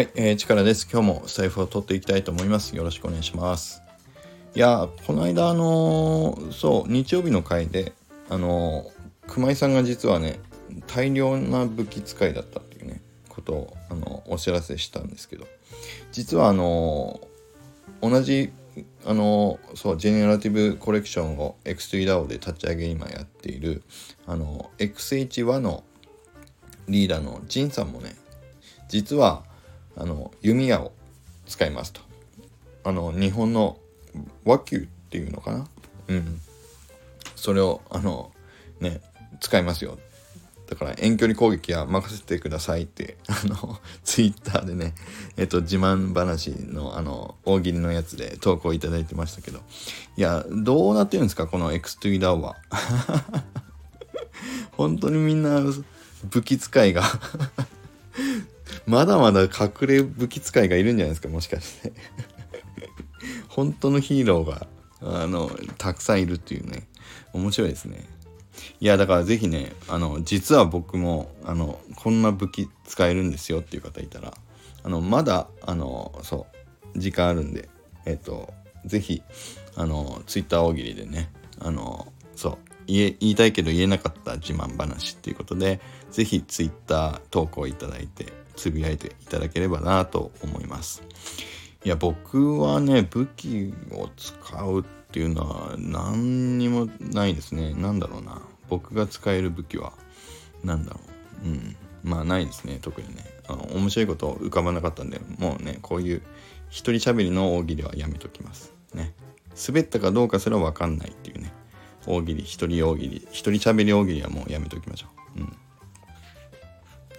はい、えー、力です。今日も財布を取っていきたいと思います。よろしくお願いします。いやこの間、あのー、そう、日曜日の回で、あのー、熊井さんが実はね、大量な武器使いだったっていうね、ことを、あのお知らせしたんですけど、実は、あの同じ、あのそう、ジェネラティブコレクションを X2DAO で立ち上げ今やっている、あの XH1 のリーダーのジンさんもね、実は、あの弓矢を使いますと。あの日本の和球っていうのかな？うん。それをあのね使いますよ。だから遠距離攻撃は任せてくださいって あのツイッターでねえっと自慢話のあの大喜利のやつで投稿いただいてましたけど。いやどうなってるんですか？この X2 ダウは。本当にみんな武器使いが。まだまだ隠れ武器使いがいるんじゃないですかもしかして。本当のヒーローがあのたくさんいるっていうね。面白いですね。いやだから是非ねあの実は僕もあのこんな武器使えるんですよっていう方いたらあのまだあのそう時間あるんでえっ、と是非あのツイッター大喜利でねあのそう言いたいけど言えなかった自慢話っていうことで是非ツイッター投稿いただいてつぶやいていただければなと思います。いや僕はね武器を使うっていうのは何にもないですね。何だろうな僕が使える武器は何だろう。うん。まあないですね特にね。あの面白いこと浮かばなかったんでもうねこういう一人喋りの大喜利はやめときます。ね。滑ったかどうかすら分かんないっていうね。大喜利一人大喜利一人喋り大喜利はもうやめときましょう。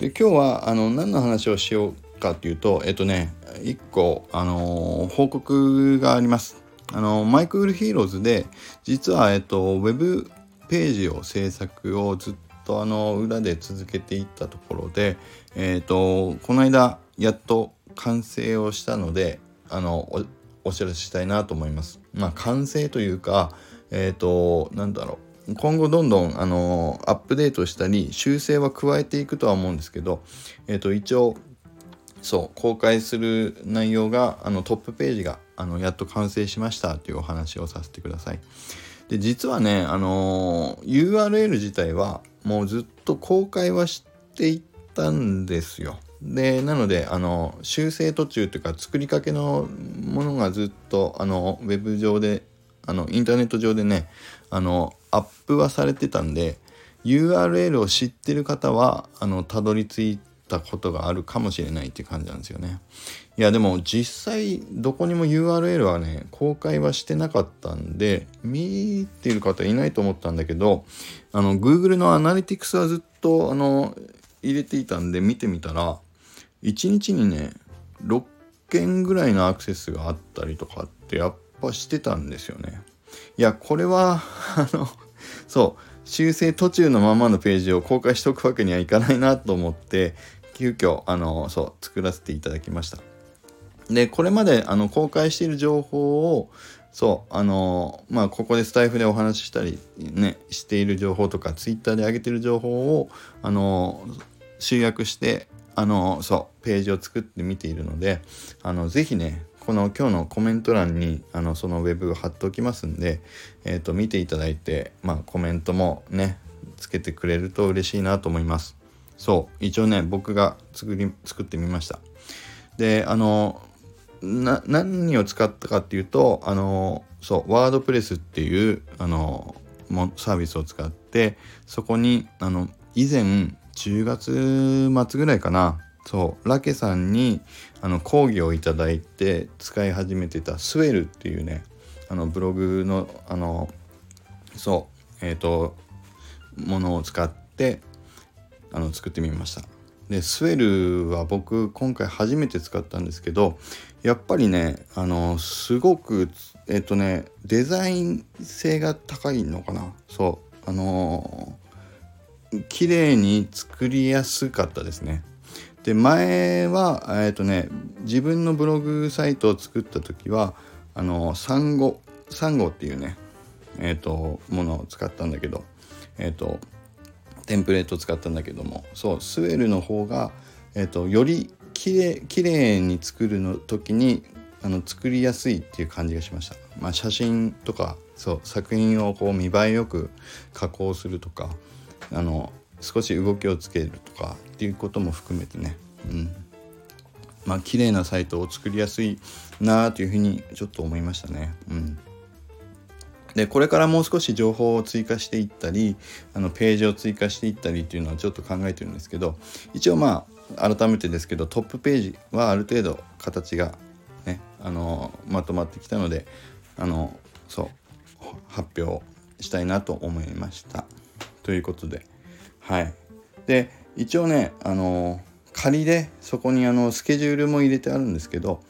で今日はあの何の話をしようかっていうとえっとね1個あの報告があります。あの My Cool HEROES で実はえっとウェブページを制作をずっとあの裏で続けていったところでえっとこの間やっと完成をしたのであのお知らせしたいなと思います。まあ完成というかえっ、となんだろう今後どんどんあのアップデートしたり修正は加えていくとは思うんですけど、えー、と一応そう公開する内容があのトップページがあのやっと完成しましたというお話をさせてください。で実はねあの URL 自体はもうずっと公開はしていったんですよ。でなのであの修正途中というか作りかけのものがずっとあのウェブ上であのインターネット上でねあのアップはされてたんで URL を知ってる方はあのたどり着いたことがあるかもしれないって感じなんですよね。いやでも実際どこにも URL はね公開はしてなかったんで見てる方いないと思ったんだけどあの Google のアナリティクスはずっとあの入れていたんで見てみたら1日にね6件ぐらいのアクセスがあったりとかってやっぱしてたんですよね。いやこれは あのそう修正途中のままのページを公開しておくわけにはいかないなと思って急遽あのそう作らせていただきました。でこれまであの公開している情報をそうあのまあここでスタイフでお話ししたりねしている情報とかツイッターで上げている情報をあの集約してあのそうページを作ってみているのであのぜひねこの今日のコメント欄にあのそのウェブ貼っておきますんで、えー、と見ていただいて、まあ、コメントもねつけてくれると嬉しいなと思います。そう一応ね僕が作り作ってみました。であの何を使ったかっていうとあのそうワードプレスっていうあのサービスを使ってそこにあの以前10月末ぐらいかなそうラケさんにあの講義をいただいて使い始めてたスウェルっていうねあのブログのあのそうえっ、ー、とものを使ってあの作ってみました。でスウェルは僕今回初めて使ったんですけどやっぱりねあのすごくえっ、ー、とねデザイン性が高いのかな。そうあの綺麗に作りやすかったですね。で前はえ、ー、とね自分のブログサイトを作った時はあのサンゴサンゴっていうねえ、ー、とものを使ったんだけどえ、ー、とテンプレートを使ったんだけどもそうスウェルの方が、えーと、よりきれいきれいに作るの時にあの作りやすいっていう感じがしました。まあ、写真とかそう作品をこう見栄えよく加工するとかあの少し動きをつけるとかっていうことも含めてね、うん。まあ綺麗なサイトを作りやすいなあというふうにちょっと思いましたね。うん。でこれからもう少し情報を追加していったりあのページを追加していったりっていうのはちょっと考えてるんですけど一応まあ改めてですけどトップページはある程度形がねあのまとまってきたのであのそう発表したいなと思いました。ということで。はいで一応ねあの仮でそこにあのスケジュールも入れてあるんですけど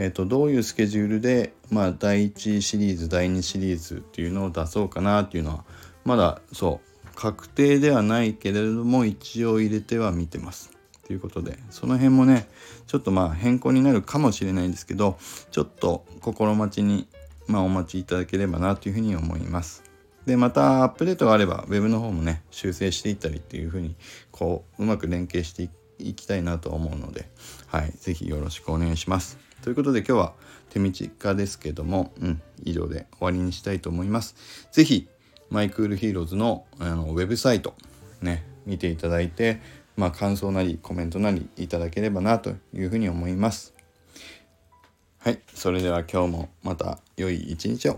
えーと、どういうスケジュールで、まあ、第1シリーズ第2シリーズっていうのを出そうかなっていうのはまだそう確定ではないけれども一応入れては見てます。ということでその辺もねちょっとまあ変更になるかもしれないんですけどちょっと心待ちに、まあ、お待ちいただければなというふうに思います。でまたアップデートがあれば Web の方もね修正していったりっていうふうにこううまく連携していきたいなと思うのではい是非よろしくお願いします。ということで今日は手短ですけども、うん、以上で終わりにしたいと思います。是非 My Cool HEROES のあのウェブサイトね見ていただいて、まあ、感想なりコメントなりいただければなというふうに思います。はい、それでは今日もまた良い一日を。